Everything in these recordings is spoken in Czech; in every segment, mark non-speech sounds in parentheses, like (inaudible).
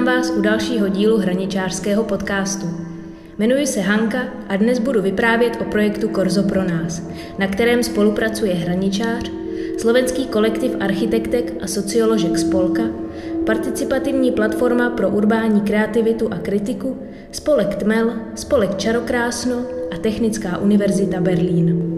Vítám vás u dalšího dílu hraničářského podcastu. Jmenuji se Hanka a dnes budu vyprávět o projektu Korzo pro nás, na kterém spolupracuje hraničář, slovenský kolektiv architektek a socioložek Spolka, participativní platforma pro urbání kreativitu a kritiku, spolek Tmel, spolek Čarokrásno a Technická univerzita Berlín.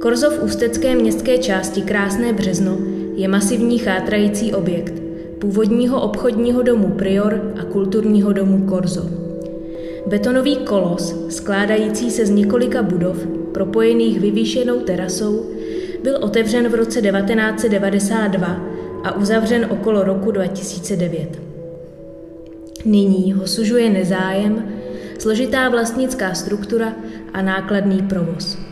Korzo v ústecké městské části Krásné Březno je masivní chátrající objekt původního obchodního domu Prior a kulturního domu Korzo. Betonový kolos, skládající se z několika budov, propojených vyvýšenou terasou, byl otevřen v roce 1992 a uzavřen okolo roku 2009. Nyní ho sužuje nezájem, složitá vlastnická struktura a nákladný provoz.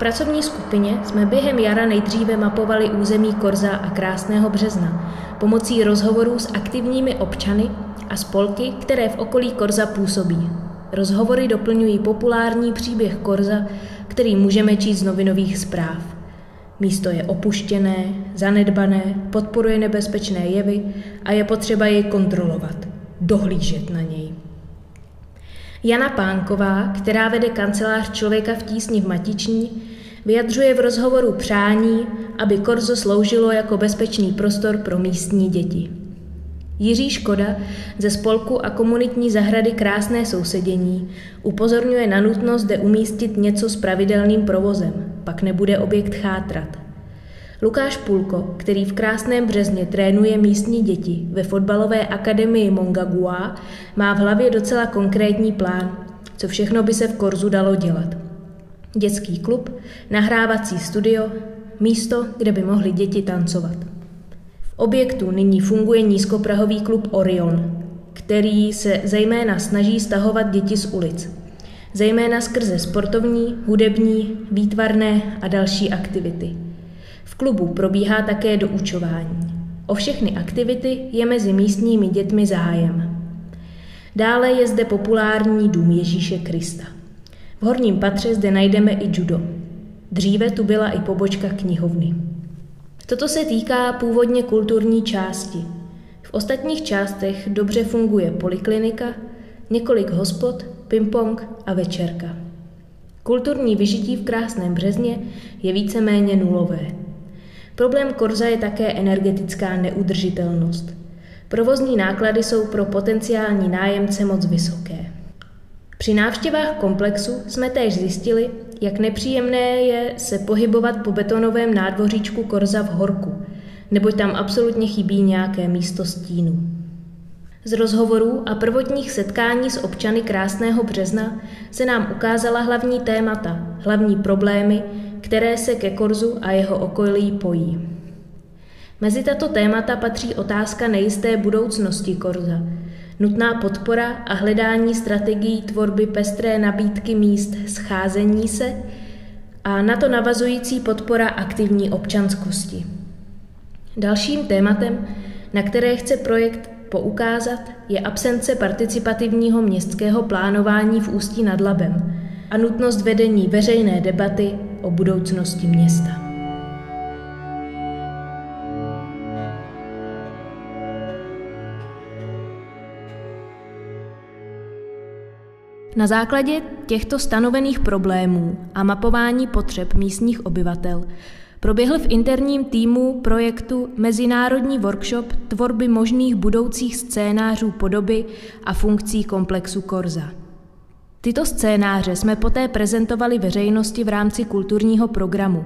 Pracovní skupině jsme během jara nejdříve mapovali území Korza a Krásného března pomocí rozhovorů s aktivními občany a spolky, které v okolí Korza působí. Rozhovory doplňují populární příběh Korza, který můžeme číst z novinových zpráv. Místo je opuštěné, zanedbané, podporuje nebezpečné jevy a je potřeba jej kontrolovat, dohlížet na něj. Jana Pánková, která vede kancelář člověka v tísni v Matiční, vyjadřuje v rozhovoru přání, aby Korzo sloužilo jako bezpečný prostor pro místní děti. Jiří Škoda ze spolku a komunitní zahrady Krásné sousedění upozorňuje na nutnost zde umístit něco s pravidelným provozem, pak nebude objekt chátrat. Lukáš Pulko, který v Krásném březně trénuje místní děti ve fotbalové akademii Mongagua, má v hlavě docela konkrétní plán, co všechno by se v Korzu dalo dělat. Dětský klub, nahrávací studio, místo, kde by mohly děti tancovat. V objektu nyní funguje nízkoprahový klub Orion, který se zejména snaží stahovat děti z ulic. Zejména skrze sportovní, hudební, výtvarné a další aktivity. V klubu probíhá také doučování. O všechny aktivity je mezi místními dětmi zájem. Dále je zde populární dům Ježíše Krista. V horním patře zde najdeme i judo. Dříve tu byla i pobočka knihovny. Toto se týká původně kulturní části. V ostatních částech dobře funguje poliklinika, několik hospod, ping-pong a večerka. Kulturní vyžití v krásném březně je víceméně nulové. Problém Korza je také energetická neudržitelnost. Provozní náklady jsou pro potenciální nájemce moc vysoké. Při návštěvách komplexu jsme též zjistili, jak nepříjemné je se pohybovat po betonovém nádvoříčku Korza v Horku, neboť tam absolutně chybí nějaké místo stínu. Z rozhovorů a prvotních setkání s občany Krásného března se nám ukázala hlavní témata, hlavní problémy, které se ke Korzu a jeho okolí pojí. Mezi tato témata patří otázka nejisté budoucnosti Korza – Nutná podpora a hledání strategií tvorby pestré nabídky míst scházení se a na to navazující podpora aktivní občanskosti. Dalším tématem, na které chce projekt poukázat, je absence participativního městského plánování v Ústí nad Labem a nutnost vedení veřejné debaty o budoucnosti města. Na základě těchto stanovených problémů a mapování potřeb místních obyvatel proběhl v interním týmu projektu Mezinárodní workshop tvorby možných budoucích scénářů podoby a funkcí komplexu Korza. Tyto scénáře jsme poté prezentovali veřejnosti v rámci kulturního programu,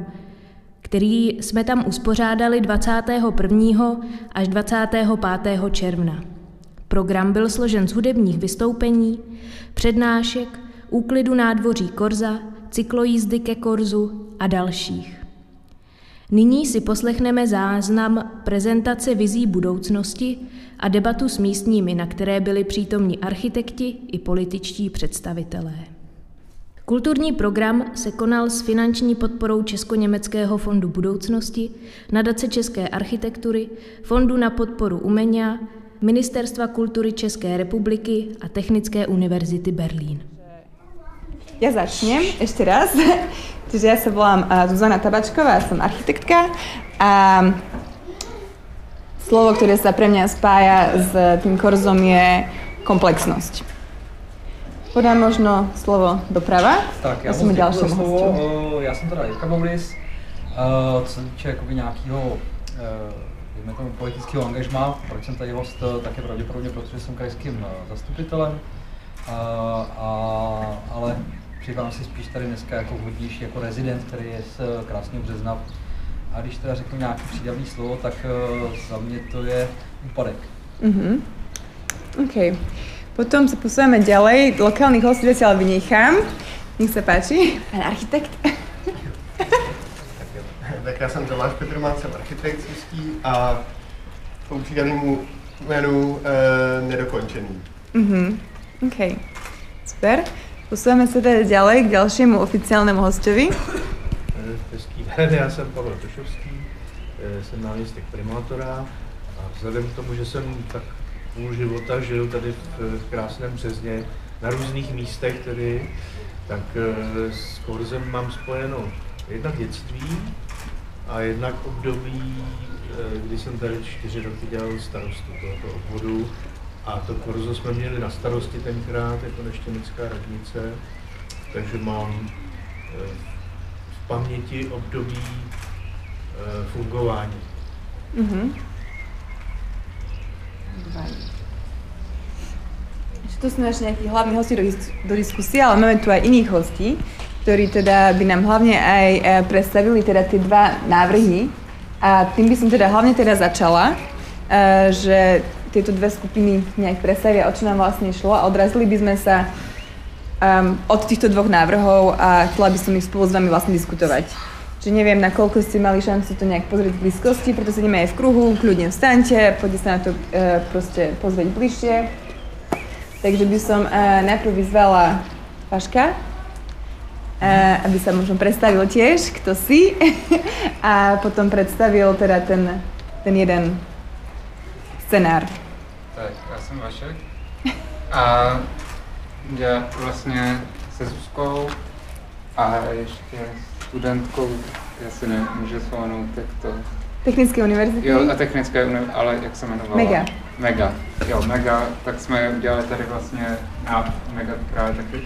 který jsme tam uspořádali 21. až 25. června. Program byl složen z hudebních vystoupení, přednášek, úklidu nádvoří Korza, cyklojízdy ke Korzu a dalších. Nyní si poslechneme záznam prezentace vizí budoucnosti a debatu s místními, na které byli přítomní architekti i političtí představitelé. Kulturní program se konal s finanční podporou Česko-německého fondu budoucnosti, nadace české architektury, Fondu na podporu umění, Ministerstva kultury České republiky a Technické univerzity Berlín. Ja začnem ešte raz. Čiže ja sa volám uh, Zuzana Tabačková, som architektka a slovo, ktoré sa pre mňa spája s tým korzom je komplexnosť. Podám možno slovo doprava. Tak, já a jsme dalším slovo. Eh, Já jsem teda Jirka Bouris, eh, co se týče jakoby nějakého dejme tomu politického angažma, proč jsem tady host, eh, tak je pravděpodobně proto, že jsem krajským eh, zastupitelem, a, a, ale připadám si spíš tady dneska jako vhodnější jako rezident, který je z eh, krásného března. A když teda řeknu nějaký přídavný slovo, tak eh, za mě to je úpadek. Mhm. OK. Potom sa posúvame ďalej. Lokálnych hostí zatiaľ vynechám. Nech sa páči. Pán architekt. Tak, já jsem Tomáš Petrmán, jsem architekt Ústí a použít danému jménu e, nedokončený. Mhm. OK. Super. Posúvame sa teda ďalej k ďalšiemu oficiálnemu hostovi. Hezký den, já jsem Pavel Tošovský, eh, jsem náměstek primátora a vzhledem k tomu, že jsem tak půl života žil tady v v krásném Březně, na různých místech tedy, tak eh, s Korzem mám spojeno jednak dětství a jednak období, eh, kdy jsem tady čtyři roky dělal starostu tohoto obvodu a to Korzo jsme měli na starosti tenkrát jako neštěmická radnice, takže mám eh, v paměti období eh, fungování. Mhm. Ešte to sú naši nejakí hlavní hosti do, do diskusie, ale máme tu aj iných hostí, ktorí teda by nám hlavne aj e, predstavili teda tie dva návrhy. A tým by som teda hlavne teda začala, že tieto dve skupiny nejak predstavia, o čo nám vlastne šlo a odrazili by sme sa um, od týchto dvoch návrhov a chcela by som ich spolu s vami vlastne diskutovať. Čiže neviem, nakoľko ste mali šancu to nejak pozrieť v blízkosti, preto sedíme aj v kruhu, kľudne vstaňte, poďte sa na to e, proste pozrieť bližšie. Takže by som e, najprv vyzvala Paška, e, aby sa možno predstavil tiež, kto si, (laughs) a potom predstavil teda ten, ten jeden scenár. Tak, já jsem Vašek a já vlastně se Zuzkou a ještě studentkou, já si nemůžu vzpomenout, jak to... Technické univerzity. Jo, a technické, uni- ale jak se jmenovala? Mega. Mega, jo, Mega, tak jsme udělali tady vlastně na Mega právě taky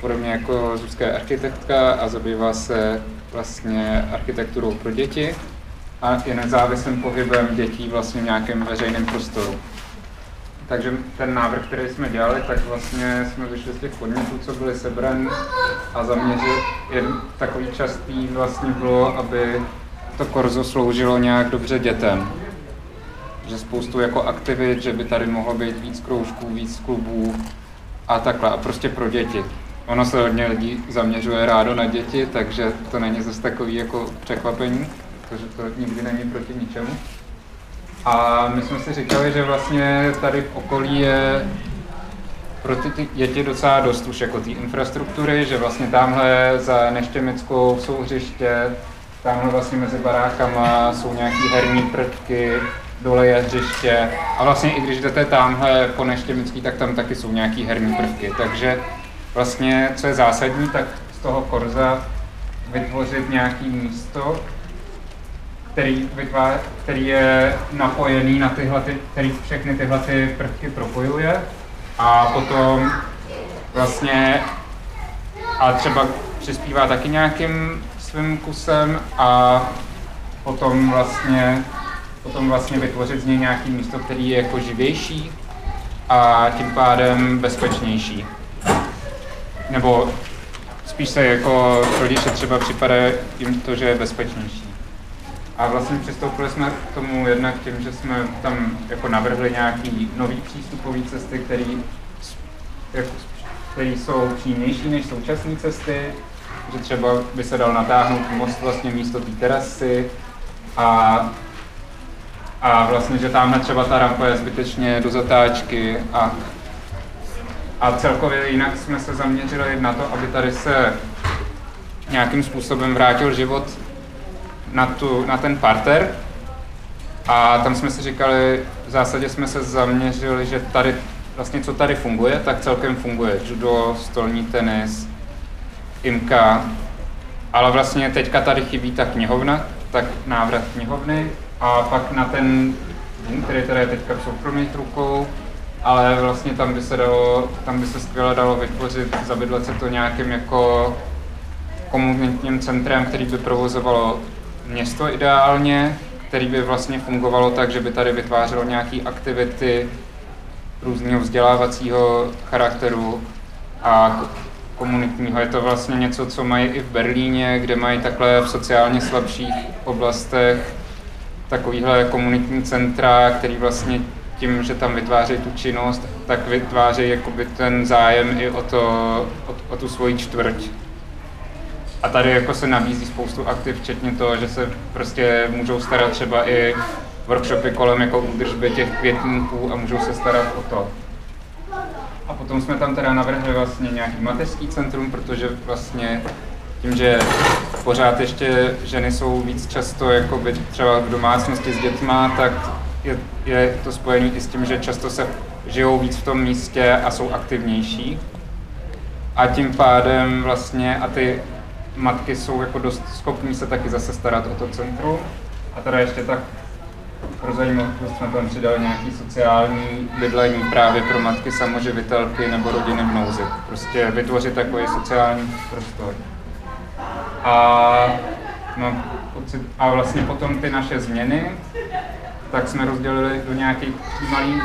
podobně jako Zuzka je architektka a zabývá se vlastně architekturou pro děti a je nezávislým pohybem dětí vlastně v nějakém veřejném prostoru. Takže ten návrh, který jsme dělali, tak vlastně jsme vyšli z těch podnětů, co byly sebran a zaměřit. Jeden takový častý vlastně bylo, aby to korzo sloužilo nějak dobře dětem. Že spoustu jako aktivit, že by tady mohlo být víc kroužků, víc klubů a takhle. A prostě pro děti. Ono se hodně lidí zaměřuje rádo na děti, takže to není zase takový jako překvapení, protože to nikdy není proti ničemu. A my jsme si říkali, že vlastně tady v okolí je pro ty, děti docela dost už jako té infrastruktury, že vlastně tamhle za Neštěmickou jsou hřiště, tamhle vlastně mezi barákama jsou nějaký herní prvky, dole je hřiště a vlastně i když jdete tamhle po Neštěmický, tak tam taky jsou nějaký herní prvky, takže vlastně co je zásadní, tak z toho korza vytvořit nějaký místo, který, vytvá, který je napojený na tyhle, ty, který všechny tyhle ty prvky propojuje a potom vlastně a třeba přispívá taky nějakým svým kusem a potom vlastně, potom vlastně vytvořit z něj nějaký místo, který je jako živější a tím pádem bezpečnější. Nebo spíš se jako rodiče třeba připadá jim to, že je bezpečnější. A vlastně přistoupili jsme k tomu jednak tím, že jsme tam jako navrhli nějaký nový přístupový cesty, který, jako, který jsou přímější než současné cesty, že třeba by se dal natáhnout most vlastně místo té terasy a, a vlastně, že tamhle třeba ta rampa je zbytečně do zatáčky a, a celkově jinak jsme se zaměřili na to, aby tady se nějakým způsobem vrátil život na, tu, na ten parter. A tam jsme si říkali, v zásadě jsme se zaměřili, že tady vlastně co tady funguje, tak celkem funguje judo, stolní tenis, imka, ale vlastně teďka tady chybí ta knihovna, tak návrat knihovny a pak na ten dům, který tady je teďka v soukromých rukou, ale vlastně tam by se dalo, tam by se skvěle dalo vytvořit, zabydlet se to nějakým jako komunitním centrem, který by provozovalo město ideálně, který by vlastně fungovalo tak, že by tady vytvářelo nějaké aktivity různého vzdělávacího charakteru a komunitního. Je to vlastně něco, co mají i v Berlíně, kde mají takhle v sociálně slabších oblastech takovýhle komunitní centra, který vlastně tím, že tam vytváří tu činnost, tak vytváří jakoby ten zájem i o, to, o, o tu svoji čtvrť. A tady jako se nabízí spoustu aktiv, včetně toho, že se prostě můžou starat třeba i workshopy kolem jako údržby těch květníků a můžou se starat o to. A potom jsme tam teda navrhli vlastně nějaký mateřský centrum, protože vlastně tím, že pořád ještě ženy jsou víc často jakoby třeba v domácnosti s dětma, tak je, je to spojené i s tím, že často se žijou víc v tom místě a jsou aktivnější. A tím pádem vlastně, a ty matky jsou jako dost schopní se taky zase starat o to centrum. A teda ještě tak pro zajímavost jsme tam přidali nějaký sociální bydlení právě pro matky samoživitelky nebo rodiny v nouzi. Prostě vytvořit takový sociální prostor. A, pocit, a vlastně potom ty naše změny, tak jsme rozdělili do nějakých malých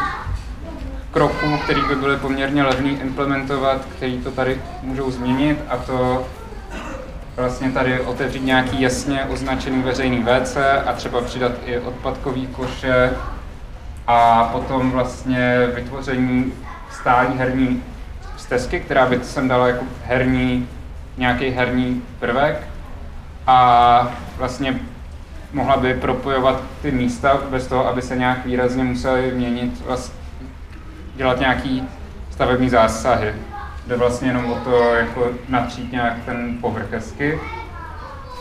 kroků, které by byly poměrně levný implementovat, který to tady můžou změnit a to vlastně tady otevřít nějaký jasně označený veřejný WC a třeba přidat i odpadkový koše a potom vlastně vytvoření stálí herní stezky, která by sem dala jako herní, nějaký herní prvek a vlastně mohla by propojovat ty místa bez toho, aby se nějak výrazně museli měnit, vlastně dělat nějaký stavební zásahy. Jde vlastně jenom o to, jako natřít nějak ten povrch hezky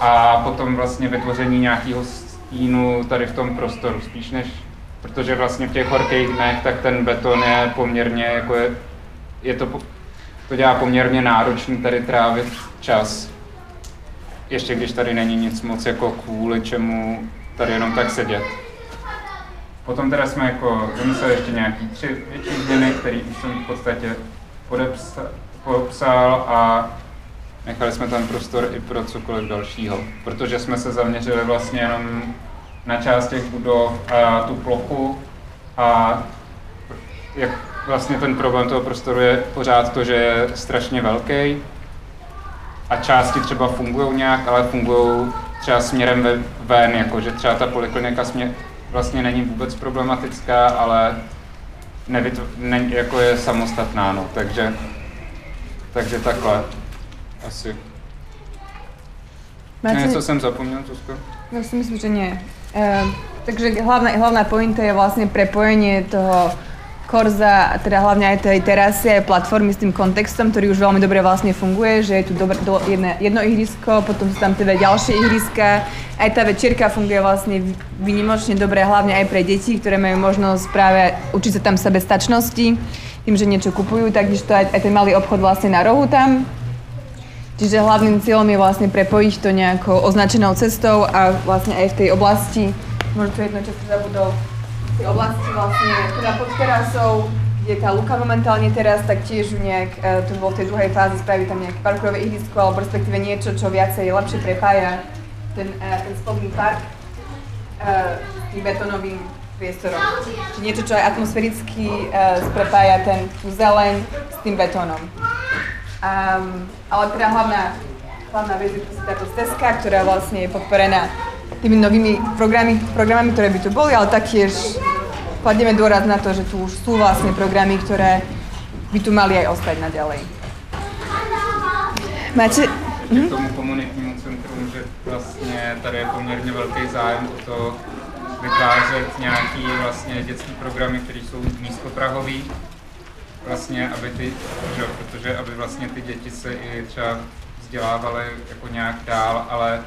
a potom vlastně vytvoření nějakého stínu tady v tom prostoru, spíš než, protože vlastně v těch horkých dnech, tak ten beton je poměrně, jako je, je to, to dělá poměrně náročný tady trávit čas. Ještě když tady není nic moc jako kvůli čemu tady jenom tak sedět. Potom teda jsme jako vymysleli ještě nějaký tři větší změny, které už jsem v podstatě podepsal, a nechali jsme tam prostor i pro cokoliv dalšího, protože jsme se zaměřili vlastně jenom na část těch budov a tu plochu a jak vlastně ten problém toho prostoru je pořád to, že je strašně velký a části třeba fungují nějak, ale fungují třeba směrem ven, jako že třeba ta poliklinika směr, vlastně není vůbec problematická, ale nevytv, ne, jako je samostatná, no, takže, takže takhle, asi. Máte... Něco jsem zapomněl, Zuzko? Já si myslím, že nie. E, takže hlavná, hlavná pointa je vlastně prepojenie toho Korza, teda hlavne aj tej terasy, aj platformy s tým kontextom, ktorý už veľmi dobre vlastne funguje, že je tu dobre, do, jedno, jedno ihrisko, potom sú tam teda ďalšie ihriska. Aj tá večierka funguje vlastne vynimočne dobre, hlavne aj pre deti, ktoré majú možnosť práve učiť sa tam sebestačnosti, tým, že niečo kupujú, takisto aj, aj ten malý obchod vlastne na rohu tam. Čiže hlavným cieľom je vlastne prepojiť to nejakou označenou cestou a vlastne aj v tej oblasti, možno to jedno, čo som zabudol, tej oblasti vlastne, teda pod terasou, kde tá Luka momentálne teraz, tak tiež nejak, uh, to bolo v tej druhej fázi, spraviť tam nejaké parkové ihrisko, alebo respektíve niečo, čo viacej lepšie prepája ten, uh, ten spodný park uh, tým betonovým priestorom. Čiže niečo, čo aj atmosféricky sprepája ten, tú zeleň s tým betónom. Um, ale teda hlavná, hlavná vec je táto stezka, ktorá vlastne je podporená tými novými programy, programami, ktoré by tu boli, ale taktiež kladieme dôraz na to, že tu už sú vlastne programy, ktoré by tu mali aj ostať naďalej. Máte... K tomu komunitnímu centru, že vlastně tady je poměrně velký zájem o to vytvářet nějaký vlastně dětský programy, které jsou nízkoprahový, vlastně, aby ty, že, protože aby vlastně ty děti se i třeba vzdělávaly jako nějak dál, ale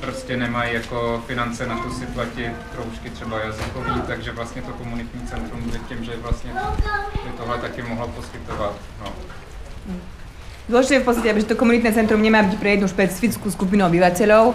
prostě nemají jako finance na to si platit kroužky třeba jazykový, takže vlastně to komunitní centrum by tím, že vlastně by tohle taky mohlo poskytovat. No. Dôležité je v podstate, že to komunitné centrum nemá byť pre jednu špecifickú skupinu obyvateľov, uh,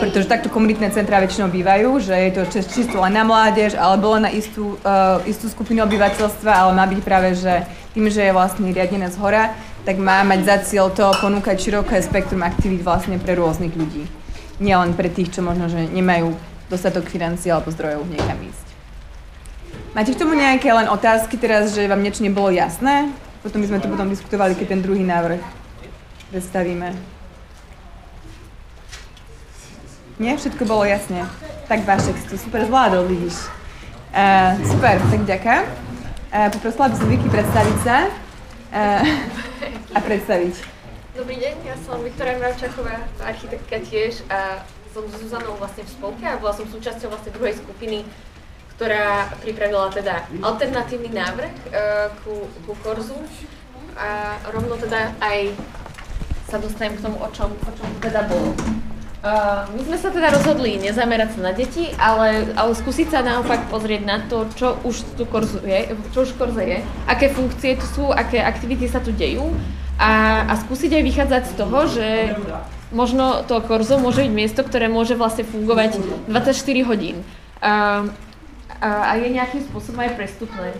pretože takto komunitné centra väčšinou bývajú, že je to čisto len na mládež alebo len na istú, uh, istú skupinu obyvateľstva, ale má byť práve, že tým, že je vlastne riadené z hora, tak má mať za cieľ to ponúkať široké spektrum aktivít vlastne pre rôznych ľudí. Nielen pre tých, čo možno, že nemajú dostatok financií alebo zdrojov niekam ísť. Máte k tomu nejaké len otázky teraz, že vám niečo nebolo jasné? Potom by sme to potom diskutovali, keď ten druhý návrh predstavíme. Nie? Všetko bolo jasne. Tak Vašek si to super zvládol, vidíš. Uh, super, tak ďakujem. Uh, poprosila by som Vicky predstaviť sa uh, (laughs) a predstaviť. Dobrý deň, ja som Viktoria Mravčáková, architektka tiež a som s Zuzanou vlastne v spolke a bola som súčasťou vlastne druhej skupiny ktorá pripravila teda alternatívny návrh uh, ku, ku Korzu a rovno teda aj sa dostanem k tomu, o čom, o čom teda bolo. Uh, my sme sa teda rozhodli nezamerať sa na deti, ale, ale skúsiť sa naopak pozrieť na to, čo už tu Korzu je, čo už Korze je, aké funkcie tu sú, aké aktivity sa tu dejú a, a skúsiť aj vychádzať z toho, že možno to Korzo môže byť miesto, ktoré môže vlastne fungovať 24 hodín. Uh, a je nejakým spôsobom aj prestupné.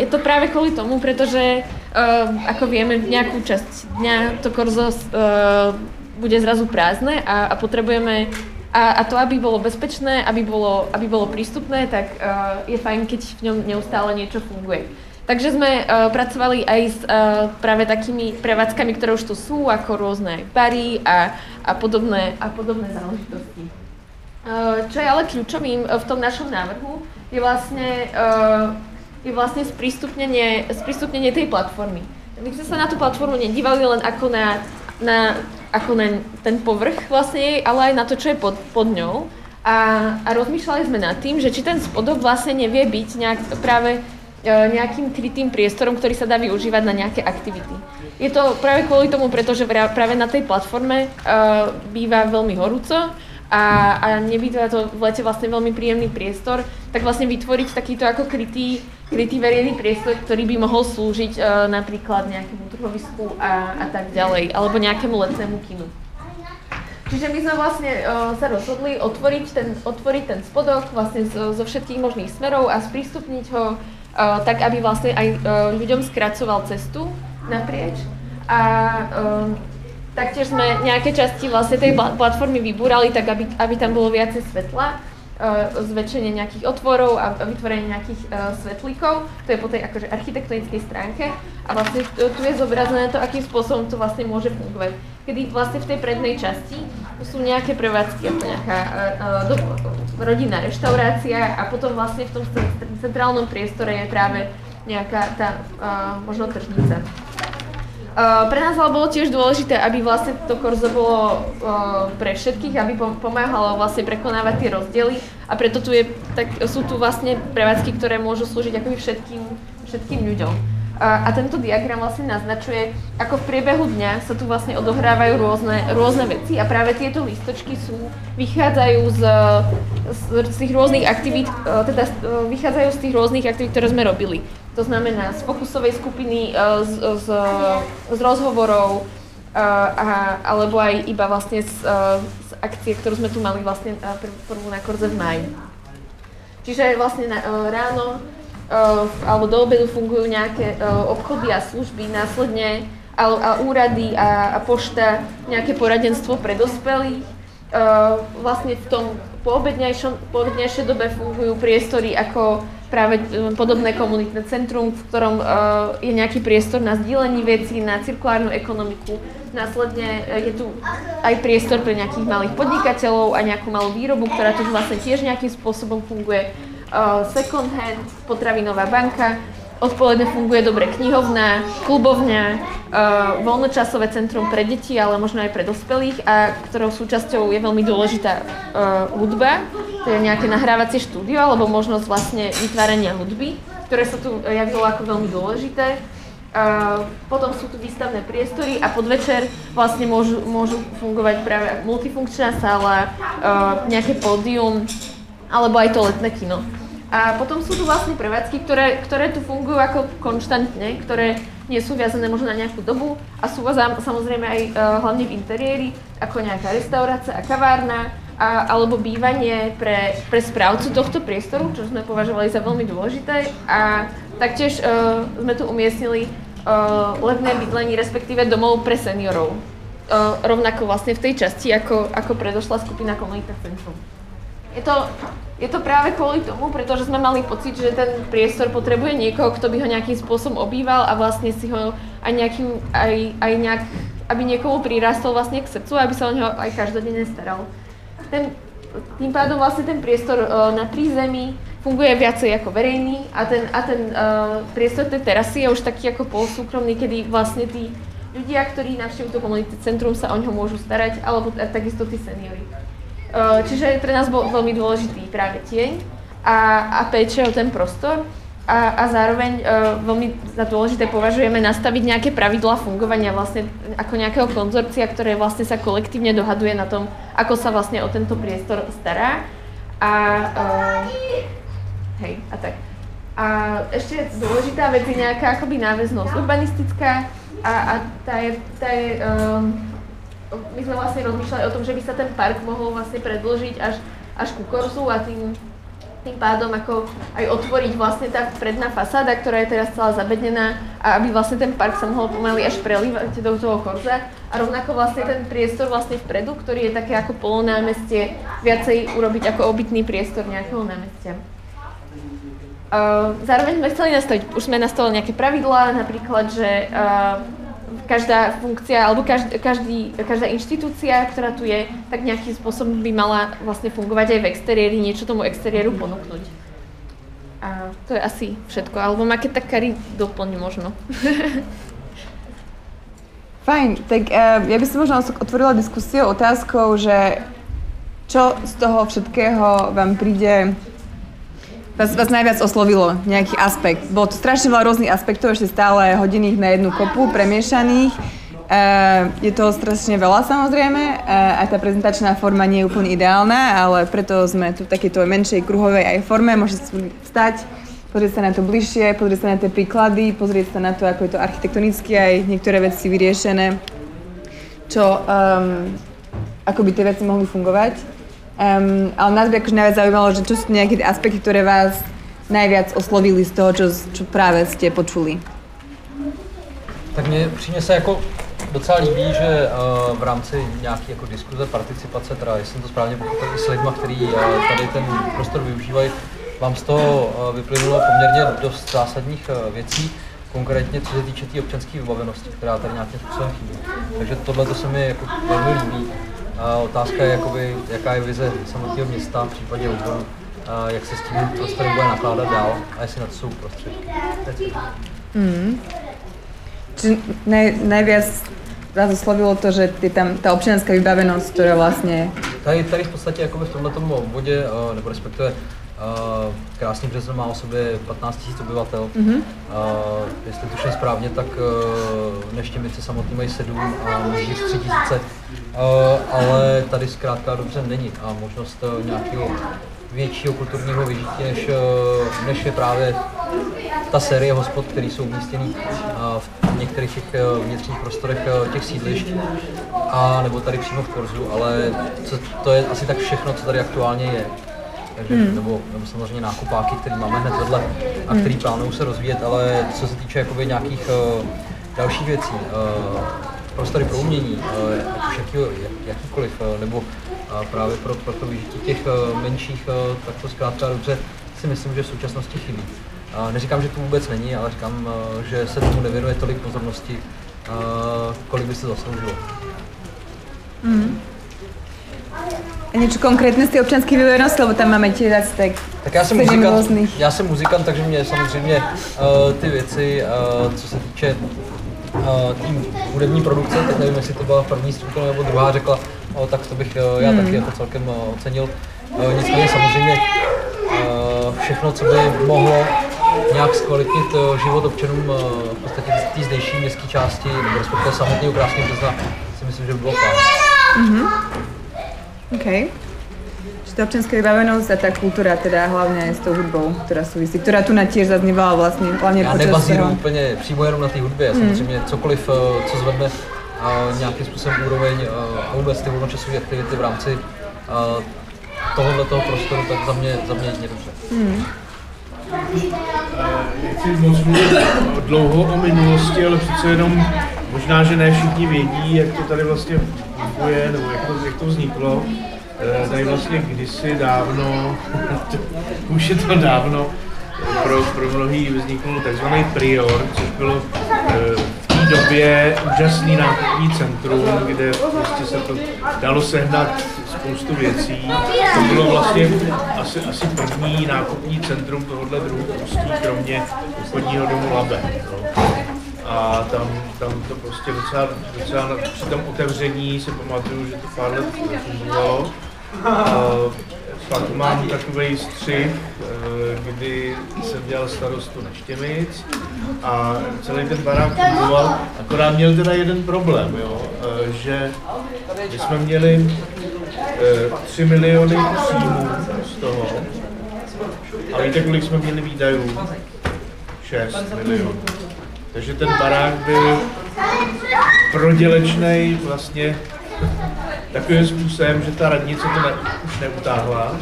Je to práve kvôli tomu, pretože ako vieme, nejakú časť dňa to korzo bude zrazu prázdne a, a potrebujeme a, a to, aby bolo bezpečné, aby bolo, aby bolo prístupné, tak uh, je fajn, keď v ňom neustále niečo funguje. Takže sme uh, pracovali aj s uh, práve takými prevádzkami, ktoré už tu sú, ako rôzne bary a, a, podobné, a podobné záležitosti. Uh, čo je ale kľúčovým v tom našom návrhu, je vlastne, uh, je vlastne sprístupnenie, sprístupnenie tej platformy. My sme sa na tú platformu nedívali len ako na, na, ako na ten povrch vlastne ale aj na to, čo je pod, pod ňou. A, a rozmýšľali sme nad tým, že či ten spodok vlastne nevie byť nejak, práve nejakým krytým priestorom, ktorý sa dá využívať na nejaké aktivity. Je to práve kvôli tomu, pretože práve na tej platforme uh, býva veľmi horúco, a, a nevytvára to v lete vlastne veľmi príjemný priestor, tak vlastne vytvoriť takýto ako krytý, krytý verejný priestor, ktorý by mohol slúžiť uh, napríklad nejakému trhovisku a, a tak ďalej, alebo nejakému letnému kinu. Čiže my sme vlastne uh, sa rozhodli otvoriť ten, otvoriť ten spodok vlastne zo, zo všetkých možných smerov a sprístupniť ho tak, aby vlastne aj uh, ľuďom skracoval cestu naprieč. A uh, Taktiež sme nejaké časti vlastne tej platformy vybúrali, tak aby, aby tam bolo viacej svetla, zväčšenie nejakých otvorov a vytvorenie nejakých uh, svetlíkov. To je po tej akože architektonickej stránke. A vlastne tu je zobrazené to, akým spôsobom to vlastne môže fungovať. Kedy vlastne v tej prednej časti sú nejaké prevádzky, ako nejaká uh, do, rodinná reštaurácia a potom vlastne v tom centrálnom priestore je práve nejaká tá uh, možno tržnica. Uh, pre nás ale bolo tiež dôležité, aby vlastne to korzo bolo uh, pre všetkých, aby pomáhalo vlastne prekonávať tie rozdiely a preto tu je, tak, sú tu vlastne prevádzky, ktoré môžu slúžiť akoby všetkým, všetkým ľuďom. A, a tento diagram vlastne naznačuje, ako v priebehu dňa sa tu vlastne odohrávajú rôzne, rôzne veci a práve tieto listočky sú, vychádzajú z, z, z tých rôznych aktivít, teda vychádzajú z tých rôznych aktivít, ktoré sme robili. To znamená z fokusovej skupiny, e, z, z, z rozhovorov, e, a, alebo aj iba vlastne z, z akcie, ktorú sme tu mali vlastne prvú na Korze v maji. Čiže vlastne na, ráno alebo do obedu fungujú nejaké obchody a služby, následne a, a úrady a, a pošta, nejaké poradenstvo pre dospelých. Vlastne v tom poobednejšej dobe fungujú priestory ako práve e, podobné komunitné centrum, v ktorom uh, je nejaký priestor na zdieľanie vecí, na cirkulárnu ekonomiku. Následne uh, je tu aj priestor pre nejakých malých podnikateľov a nejakú malú výrobu, ktorá tu vlastne tiež nejakým spôsobom funguje. Second hand, potravinová banka, Odpoledne funguje dobre knihovná, klubovňa, uh, voľnočasové centrum pre deti, ale možno aj pre dospelých, a ktorou súčasťou je veľmi dôležitá uh, hudba, to je nejaké nahrávacie štúdio, alebo možnosť vlastne vytvárania hudby, ktoré sa tu javilo ako veľmi dôležité. Uh, potom sú tu výstavné priestory a podvečer vlastne môžu, môžu fungovať práve multifunkčná sála, uh, nejaké pódium alebo aj to letné kino. A potom sú tu vlastne prevádzky, ktoré, ktoré tu fungujú ako konštantne, ktoré nie sú viazané možno na nejakú dobu a sú samozrejme aj uh, hlavne v interiéri, ako nejaká restaurácia a kavárna, a, alebo bývanie pre, pre správcu tohto priestoru, čo sme považovali za veľmi dôležité. A taktiež uh, sme tu umiestnili uh, levné bydlenie, respektíve domov pre seniorov. Uh, rovnako vlastne v tej časti, ako, ako predošla skupina Komunita Centrum. Je to, je to práve kvôli tomu, pretože sme mali pocit, že ten priestor potrebuje niekoho, kto by ho nejakým spôsobom obýval a vlastne si ho aj, nejakým, aj, aj nejak, aby niekomu prirastol vlastne k srdcu, aby sa o neho aj každodenne staral ten, tým pádom vlastne ten priestor uh, na prízemí funguje viacej ako verejný a ten, a ten uh, priestor tej terasy je už taký ako polosúkromný, kedy vlastne tí ľudia, ktorí navštívujú to komunity centrum, sa o ňo môžu starať, alebo takisto tí seniory. Uh, čiže pre nás bol veľmi dôležitý práve tieň a, a péče o ten prostor a, a zároveň uh, veľmi za dôležité považujeme nastaviť nejaké pravidlá fungovania vlastne ako nejakého konzorcia, ktoré vlastne sa kolektívne dohaduje na tom, ako sa vlastne o tento priestor stará. A, uh, hej, a tak. A ešte dôležitá vec je nejaká akoby náväznosť urbanistická a, a tá je, tá je um, my sme vlastne rozmýšľali o tom, že by sa ten park mohol vlastne predložiť až, až ku Korzu a tým tým pádom ako aj otvoriť vlastne tá predná fasáda, ktorá je teraz celá zabednená a aby vlastne ten park sa mohol pomaly až prelívať do toho korza a rovnako vlastne ten priestor vlastne vpredu, ktorý je také ako polonámestie, viacej urobiť ako obytný priestor nejakého námestia. Uh, zároveň sme chceli nastaviť, už sme nastavili nejaké pravidlá, napríklad, že uh, každá funkcia alebo každý, každý, každá inštitúcia, ktorá tu je, tak nejakým spôsobom by mala vlastne fungovať aj v exteriéri, niečo tomu exteriéru ponúknuť. A to je asi všetko. Alebo má keď tak Kari doplň možno. (laughs) Fajn, tak uh, ja by som možno otvorila diskusiu otázkou, že čo z toho všetkého vám príde vás, vás najviac oslovilo, nejaký aspekt? Bolo to strašne veľa rôznych aspektov, ešte stále hodiny na jednu kopu, premiešaných. Uh, je toho strašne veľa samozrejme, uh, aj tá prezentačná forma nie je úplne ideálna, ale preto sme tu v takejto menšej kruhovej aj forme, môžete stať, pozrieť sa na to bližšie, pozrieť sa na tie príklady, pozrieť sa na to, ako je to architektonicky aj niektoré veci vyriešené, čo, um, ako by tie veci mohli fungovať. Um, ale nás by akože najviac zaujímalo, že čo sú nejaké aspekty, ktoré vás najviac oslovili z toho, čo, čo právě ste počuli. Tak mně přímě se jako docela líbí, že uh, v rámci nějaké jako diskuze, participace, teda jestli jsem to správně pochopil s lidmi, kteří uh, tady ten prostor využívají, vám z toho uh, vyplynulo poměrně dost zásadních věcí, konkrétně co se týče té tý občanské vybavenosti, která tady nějakým způsobem chybí. Takže tohle to se mi jako velmi líbí. A otázka je, jakoby, jaká je vize samotného města v případě odboru, a jak se s tím prostorem bude nakládat dál a jestli na to jsou prostředky. Mm. Čiže nej, najviac vás oslovilo to, že je tam ta občanská vybavenost, která vlastně... Tady, tady v podstatě jakoby v tomto bodě, nebo respektive Uh, krásný březen má o sobě 15 000 obyvatel. Mm-hmm. Uh, jestli tuším správně, tak uh, Neštěmice samotný mají 7 a Možíř 3 tisíce, uh, ale tady zkrátka dobře není a možnost uh, nějakého většího kulturního vyžití, než, uh, než je právě ta série hospod, které jsou umístěny uh, v některých těch vnitřních prostorech uh, těch sídlišť, a nebo tady přímo v Korzu, ale co, to je asi tak všechno, co tady aktuálně je takže, hmm. nebo, nebo samozřejmě nákupáky, který máme hned vedle a který hmm. plánují se rozvíjet, ale co se týče jakoby nějakých uh, dalších věcí, uh, prostory pro umění, uh, ať už jaký, jak, jakýkoliv, uh, nebo uh, právě pro, pro to vyžití těch uh, menších, uh, tak to zkrátka dobře si myslím, že v současnosti chybí. Uh, neříkám, že to vůbec není, ale říkám, uh, že se tomu nevěnuje tolik pozornosti, uh, kolik by se zasloužilo. Mm. Něco konkrétně z té občanské vybavenosti, lebo tam máme asi tak Tak já jsem muzikant, různých. já jsem muzikant, takže mě samozřejmě uh, ty věci, uh, co se týče uh, tým hudební produkce, tak nevím, jestli to byla první struka nebo druhá řekla, uh, tak to bych uh, já hmm. taky jako celkem uh, ocenil. Uh, nicméně samozřejmě uh, všechno, co by mohlo nějak zkvalitnit eh, život občanům eh, v podstatě té zdejší městské části, nebo respektive samotného krásného Března, si myslím, že by bylo fajn. Mm-hmm. OK. Čiže ta občanská vybavenosť a ta kultura teda hlavně s tou hudbou, která souvisí, která tu na tiež zaznívala vlastně hlavně Já počas nebazíruju toho. úplně přímo jenom na té hudbě, Hmm. samozřejmě cokoliv, eh, co zvedne eh, nějakým způsobem úroveň eh, a vůbec ty volnočasové aktivity v rámci tohohle toho prostoru, tak za mě, za mě jedině dobře. Hmm. Nechci moc mluvit dlouho o minulosti, ale přece jenom možná, že ne všichni vědí, jak to tady vlastně funguje, nebo jak to, jak to vzniklo. Eh, Tady vlastně kdysi dávno, (laughs) už je to dávno, pro, pro mnohý vznikl takzvaný prior, což bylo eh, v té době úžasný nákupní centrum, kde prostě se to dalo sehnat spoustu věcí. To bylo vlastně asi, asi první nákupní centrum tohohle druhu kromě obchodního domu Labe. No. A tam, tam to prostě docela, docela při tom otevření si pamatuju, že to pár let fungovalo. Fakt mám takový střih, eh, kdy jsem dělal starostu Neštěmic a celý ten barák fungoval, akorát měl teda jeden problém, jo, eh, že my jsme měli eh, 3 miliony příjmů z toho a víte, kolik jsme měli výdajů? 6 milionů. Takže ten barák byl prodělečný vlastně takovým způsobem, že ta radnice to ne, už neutáhla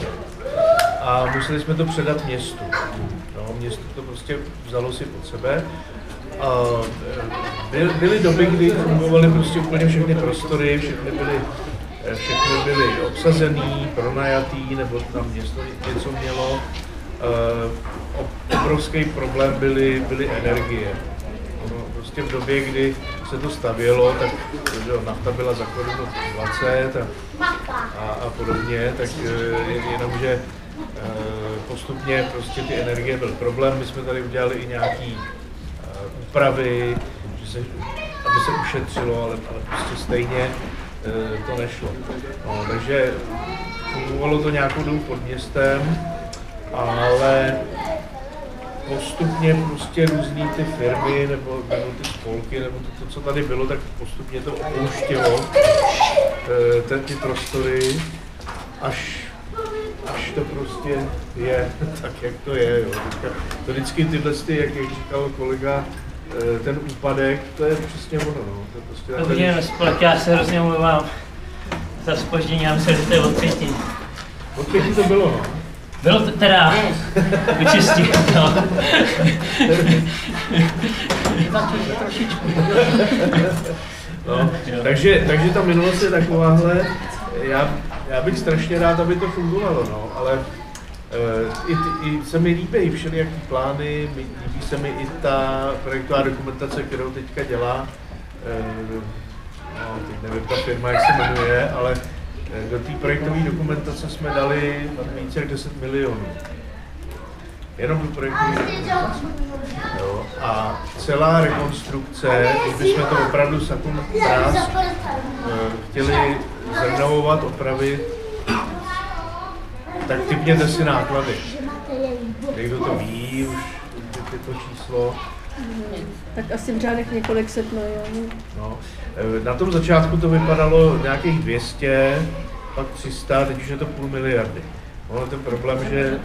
a museli jsme to předat městu. No, město to prostě vzalo si pod sebe. A e, byl, byly doby, kdy fungovaly prostě úplně všechny prostory, všechny byly, e, všechny byly obsazený, pronajatý, nebo tam město něco mělo. E, Obrovský problém byly, byly energie. Prostě v době, kdy se to stavělo, tak že nafta byla za korunu 20 a, a, a podobně, tak eh, jen- jenomže eh, postupně prostě ty energie byl problém. My jsme tady udělali i nějaký eh, úpravy, že se, aby se ušetřilo, ale, ale prostě stejně to nešlo. No, takže fungovalo to nějakou dobu pod městem, ale postupně prostě různý ty firmy nebo, nebo ty spolky, nebo to, to, co tady bylo, tak postupně to opouštělo ten, ty prostory, až, až to prostě je (laughs) tak, jak to je. Jo. Teďka, to vždycky tyhle, ty, jak, jak říkal kolega, eh, ten úpadek, to je přesně ono. No. To je prostě den, spolek, já se hrozně omlouvám za spoždění, já myslel, že to je od pěti. Od pěti to bylo, no. Bylo to teda vyčistí, no. No, takže, takže ta minulost je takováhle, já, já bych strašně rád, aby to fungovalo, no, ale uh, i, i, se mi líbí všelijaký plány, líbí se mi i ta projektová dokumentace, kterou teďka dělá, uh, no, teď nevím ta firma, jak se jmenuje, ale eh, do té projektové dokumentace jsme dali více jak 10 milionů. Jenom do projektové dokumentace. Jo, a celá rekonstrukce, když bychom to opravdu sakun prás eh, chtěli zrenovovat, opravit, tak typněte si náklady. Někdo to ví, už už je to číslo. Tak asi v řádech několik set milionů. No. eh, Na tom začátku to vypadalo nějakých 200, pak 300, teď už je to půl miliardy. No, ale ten problém, že,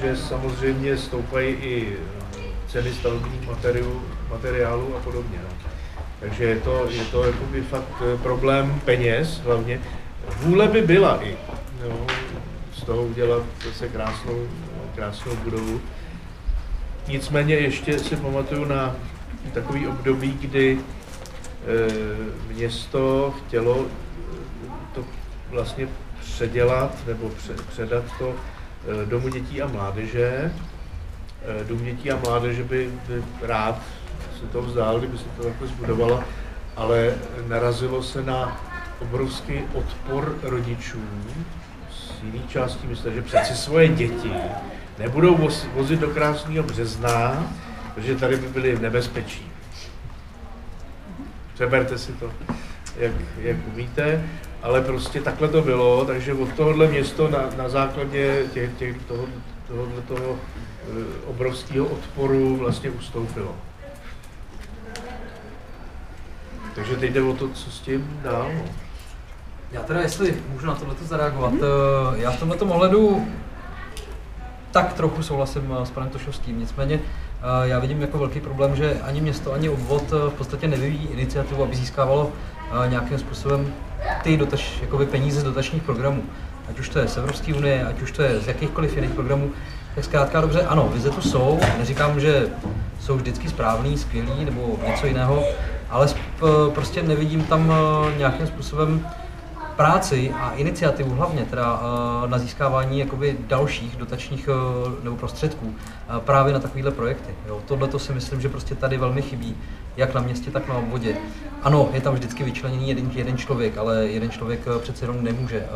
že samozřejmě stoupají i ceny stavebních materiálů, materiálů a podobně. No. Takže je to, je to jakoby fakt eh, problém peněz hlavně. Vůle by byla i no, z toho udělat zase krásnou, krásnou budovu. Nicméně ještě si pamatuju na takový období, kdy eh, město chtělo vlastně předělat nebo pře- předat to eh, domu dětí a mládeže. Eh, Dům dětí a mládeže by, by rád se to vzdál, kdyby se to jako zbudovalo, ale narazilo se na obrovský odpor rodičů z jiných částí města, že přeci svoje děti nebudou voz- vozit do krásného března, protože tady by byli v nebezpečí. Přeberte si to, jak, jak umíte. Ale prostě takhle to bylo, takže od tohohle město na, na základě těch, těch, toho, tohohle toho eh, obrovského odporu vlastně ustoupilo. Takže teď jde o to, co s tím dál. no. Já teda, jestli můžu na tohleto zareagovat, mm-hmm. já v tomto ohledu tak trochu souhlasím eh, s panem Tošovským, nicméně já vidím jako velký problém, že ani město, ani obvod v podstatě nevyvíjí iniciativu, aby získávalo nějakým způsobem ty dotač, jakoby peníze z dotačních programů. Ať už to je z Evropské unie, ať už to je z jakýchkoliv jiných programů, tak zkrátka dobře, ano, vize tu jsou, neříkám, že jsou vždycky správný, skvělý nebo něco jiného, ale prostě nevidím tam nějakým způsobem práci a iniciativu hlavně teda eh, na získávání jakoby dalších dotačních eh, nebo prostředků eh, právě na takovéhle projekty. Tohle to si myslím, že prostě tady velmi chybí, jak na městě, tak na obvodě. Ano, je tam vždycky vyčleněný jeden, jeden člověk, ale jeden člověk přece jenom nemůže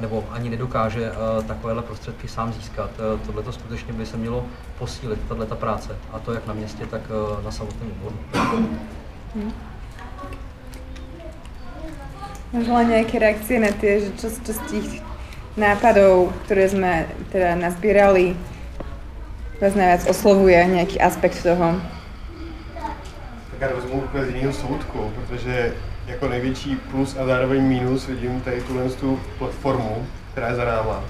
nebo ani nedokáže takovéhle prostředky sám získat. Tohle to skutečně by se mělo posílit, tato práce. A to jak na městě, tak na samotném obvodu. Možno len nejaké reakcie na tie, že čo, čo z tých nápadov, ktoré sme teda nazbierali, vás najviac oslovuje nejaký aspekt toho? Tak já vezmu úplně z jiného soudku, protože jako největší plus a zároveň mínus vidím tady tuhle tu platformu, která je za náma.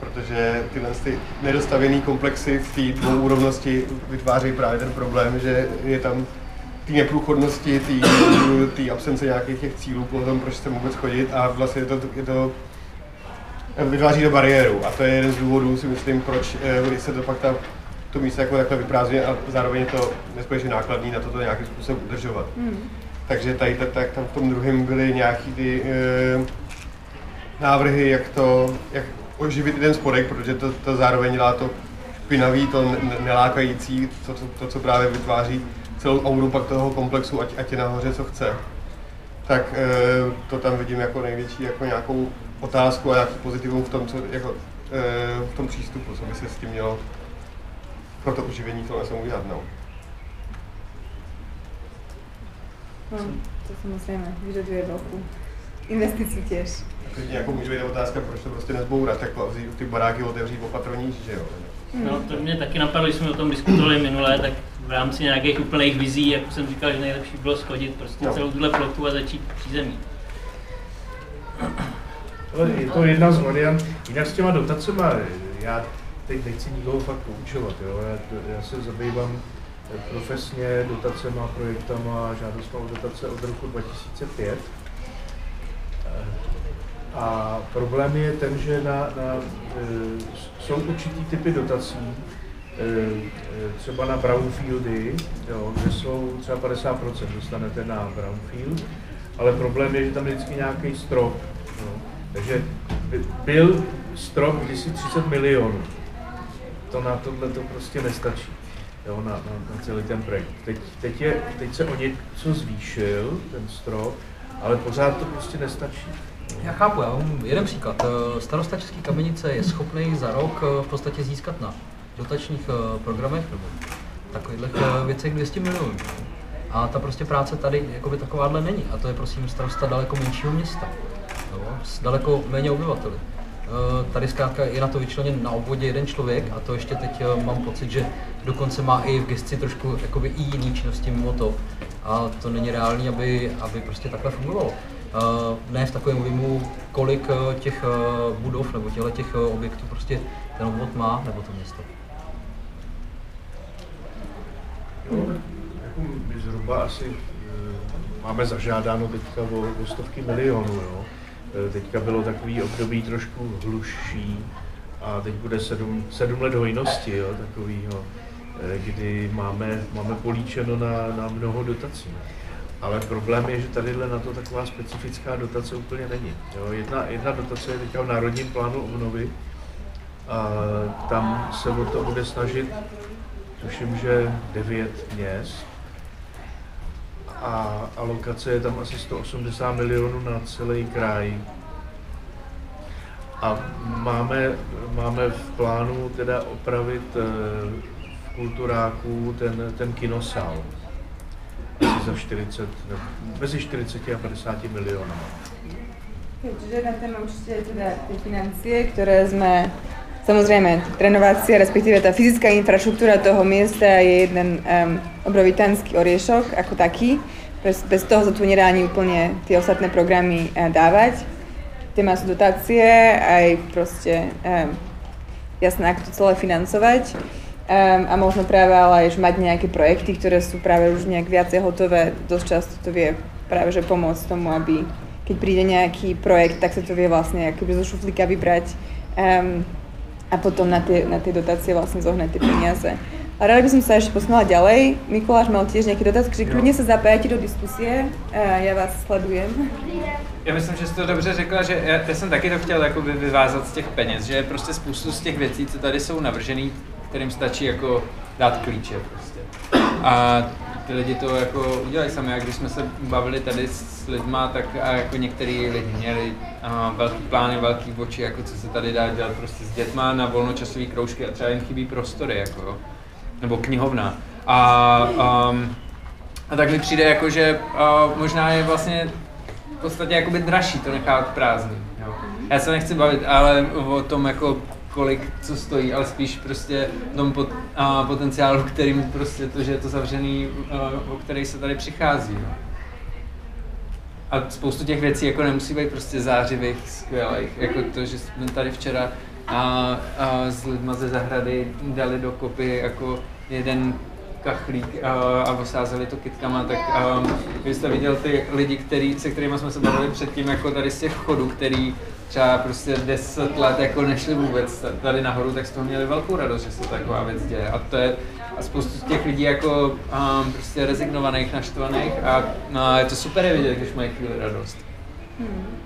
Protože tyhle ty nedostavěné komplexy v té dvouúrovnosti vytváří právě ten problém, že je tam té neprůchodnosti, té absence nějakých těch cílů, potom proč se vůbec chodit a vlastně je to, je to vytváří to bariéru a to je jeden z důvodů, si myslím, proč když se to pak ta, to místo jako takhle vyprázdňuje a zároveň je to neskutečně nákladný na to, to nějakým způsobem udržovat. Mm. Takže tady tak tam v tom druhém byly nějaký ty e, návrhy, jak to, jak oživit ten spodek, protože to, to zároveň dělá to pinavý, to nelákající, to, to, to, co právě vytváří celou auru pak toho komplexu, ať, ať je nahoře co chce, tak e, to tam vidím jako největší jako nějakou otázku a nějaký pozitivum v tom, co, jako, e, v tom přístupu, co by se s tím mělo pro to uživení tohle se udělat. No. No, to samozřejmě vyžaduje velkou investici těž. Takže jako může být otázka, proč to prostě nezbourat, tak ty baráky otevřít opatrovnější, že jo? No, to mě taky napadlo, když jsme o tom diskutovali minule, tak v rámci nějakých úplných vizí, jak jsem říkal, že nejlepší bylo schodit prostě no. celou tuhle plochu a začít přízemí. Je to jedna z variant. Jinak s těma dotacema, já teď nechci nikoho fakt poučovat, jo? Já, já se zabývám profesně dotacema, projektama, žádostma o dotace od roku 2005. A problém je ten, že na, na, e, jsou určitý typy dotací, e, třeba na brownfieldy, jo, kde jsou třeba 50% dostanete na brownfield, ale problém je, že tam je vždycky nějaký strop. Jo. Takže byl strop kdysi 30 milionů. To na tohle to prostě nestačí jo, na, na, na celý ten projekt. Teď, teď, je, teď se o něco zvýšil, ten strop, ale pořád to prostě nestačí. Já chápu, já mám jeden příklad. Eh, starosta České kamenice je schopný za rok eh, v podstatě získat na dotačních eh, programech nebo takových věcech 200 milionů. A ta prostě práce tady jakoby takováhle není. A to je prosím starosta daleko menšího města. Jo, s daleko méně obyvateli. Tady zkrátka je na to vyčleněn na obvodě jeden člověk a to ještě teď mám pocit, že dokonce má i v gesci trošku jakoby i jiný činnosti mimo to. A to není reálný, aby, aby prostě takhle fungovalo. Eh, ne v takovém objemu, kolik eh, těch eh, budov nebo těle těch objektů prostě ten obvod má, nebo to město. Jo, jako my zhruba asi máme zažádáno teďka o, o stovky milionů. Jo. Teďka bylo takový období trošku hlušší a teď bude sedm, sedm let hojnosti, jo, takovýho, kdy máme, máme políčeno na, na mnoho dotací. Ale problém je, že tady na to taková specifická dotace úplně není. Jo, jedna, jedna dotace je teďka v Národním plánu obnovy a tam se o to bude snažit, tuším, že devět měst a alokace je tam asi 180 milionů na celý kraj. A máme, máme v plánu teda opravit eh, v kulturáku ten, ten kinosál za 40, mezi 40 a 50 milionů. Čiže jedna téma určite je teda tie financie, ktoré sme Samozrejme, renovácia, respektíve tá fyzická infraštruktúra toho miesta je jeden um, obrovitánsky oriešok ako taký. Bez, bez toho sa tu nedá ani úplne tie ostatné programy uh, dávať. Téma sú dotácie, aj proste um, jasné, ako to celé financovať. Um, a možno práve ale aj mať nejaké projekty, ktoré sú práve už nejak viacej hotové. Dosť často to vie práve že pomôcť tomu, aby keď príde nejaký projekt, tak sa to vie vlastne akoby zo šuflíka vybrať. Um, a potom na tie, na tie dotácie vlastne zohnať tie peniaze. A rada by som sa ešte posunula ďalej. Mikuláš mal tiež nejaký dotaz, že kľudne sa zapájate do diskusie, já vás sledujem. Já myslím, že jsi to dobře řekla, že já, já jsem taky to chtěl jakoby vyvázat z těch peněz, že je prostě spoustu z těch věcí, co tady jsou navržený, kterým stačí jako dát klíče prostě. A ty lidi to jako udělají sami. A když jsme se bavili tady s lidma, tak a jako některý lidi měli a, velký plány, velký oči, jako co se tady dá dělat prostě s dětma na volnočasové kroužky a třeba jim chybí prostory, jako nebo knihovna. A, um, a tak mi přijde jako, že uh, možná je vlastně v podstatě jakoby dražší to nechat prázdný. Jo. Já se nechci bavit ale o tom jako kolik co stojí, ale spíš prostě tom pot, a, potenciálu, kterým prostě to, že je to zavřený, a, o který se tady přichází. No. A spoustu těch věcí jako nemusí být prostě zářivých, skvělých, jako to, že jsme tady včera a, a s lidma ze zahrady dali do kopy jako jeden kachlík a, a osázeli to kytkama, tak a, vy jste viděl ty lidi, který, se kterými jsme se bavili předtím, jako tady z těch chodů, který třeba prostě 10 let jako nešli vůbec tady nahoru, tak z toho měli velkou radost, že se taková věc děje. A to je a spoustu těch lidí jako um, prostě rezignovaných, naštvaných a no, je to super je vidět, když mají chvíli radost. Hmm.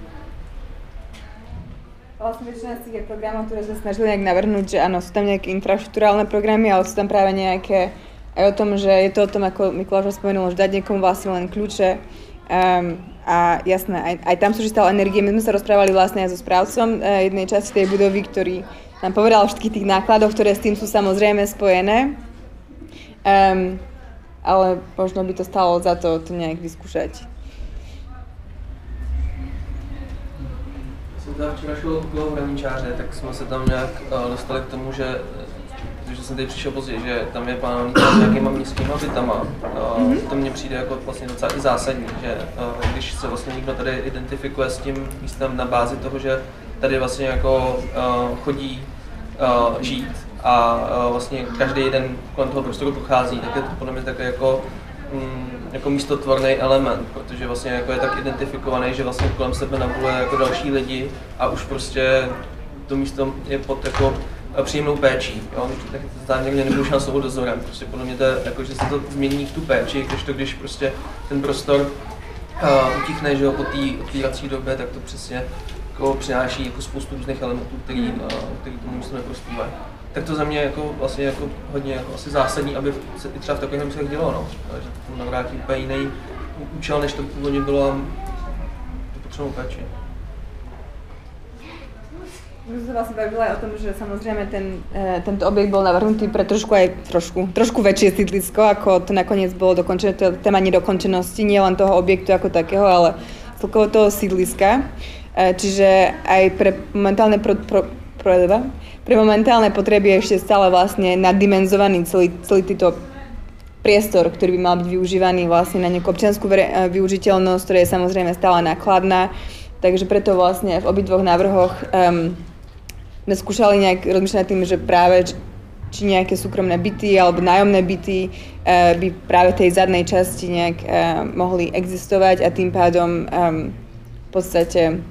Vlastne väčšina z tých programov, ktoré sa snažili nejak navrhnúť, že áno, sú tam nejaké infraštruktúrálne programy, ale sú tam práve nejaké aj o tom, že je to o tom, ako Mikuláš spomenul, že dať niekomu vlastne len kľúče, Um, a jasné, aj, aj tam sú stále energie. My sme sa rozprávali vlastne aj so správcom uh, jednej časti tej budovy, ktorý nám povedal o všetkých tých nákladoch, ktoré s tým sú samozrejme spojené. Um, ale možno by to stalo za to to nejak vyskúšať. Jsem včera šel okolo hraničáře, tak jsme se tam nějak uh, dostali k tomu, že protože jsem tady přišel později, že tam je plánovaný s nějakýma městskýma bytama. Mm-hmm. To mně přijde jako vlastně docela i zásadní, že když se vlastně někdo tady identifikuje s tím místem na bázi toho, že tady vlastně jako chodí žít a vlastně každý den kolem toho prostoru prochází, tak je to podle mě také jako mm, jako místotvorný element, protože vlastně jako je tak identifikovaný, že vlastně kolem sebe nabuluje jako další lidi a už prostě to místo je pod jako příjemnou péčí. Jo? Tak to někde nebudu na slovo dozorem. Prostě podle mě to je, jako, že se to změní v tu péči, když to, když prostě ten prostor uh, utichne, že jo, po té otvírací době, tak to přesně jako přináší jako spoustu různých elementů, který, uh, který tomu místu neprospívají. Tak to za mě jako vlastně jako hodně jako asi zásadní, aby se i třeba v takových místech dělo, no. že to navrátí úplně jiný účel, než to původně bylo a potřebnou péči. Sme sa vlastne bavili aj o tom, že samozrejme ten, e, tento objekt bol navrhnutý pre trošku aj trošku, trošku väčšie sídlisko, ako to nakoniec bolo dokončené, to je téma nedokončenosti, nie len toho objektu ako takého, ale celkovo toho sídliska. E, čiže aj pre momentálne pro, pro, pro, pre momentálne potreby je ešte stále vlastne naddimenzovaný celý, celý týto priestor, ktorý by mal byť využívaný vlastne na nejakú občianskú e, využiteľnosť, ktorá je samozrejme stále nákladná. Takže preto vlastne v obidvoch návrhoch um, sme skúšali nejak rozmýšľať tým, že práve či nejaké súkromné byty alebo nájomné byty uh, by práve tej zadnej časti nejak uh, mohli existovať a tým pádom um, v podstate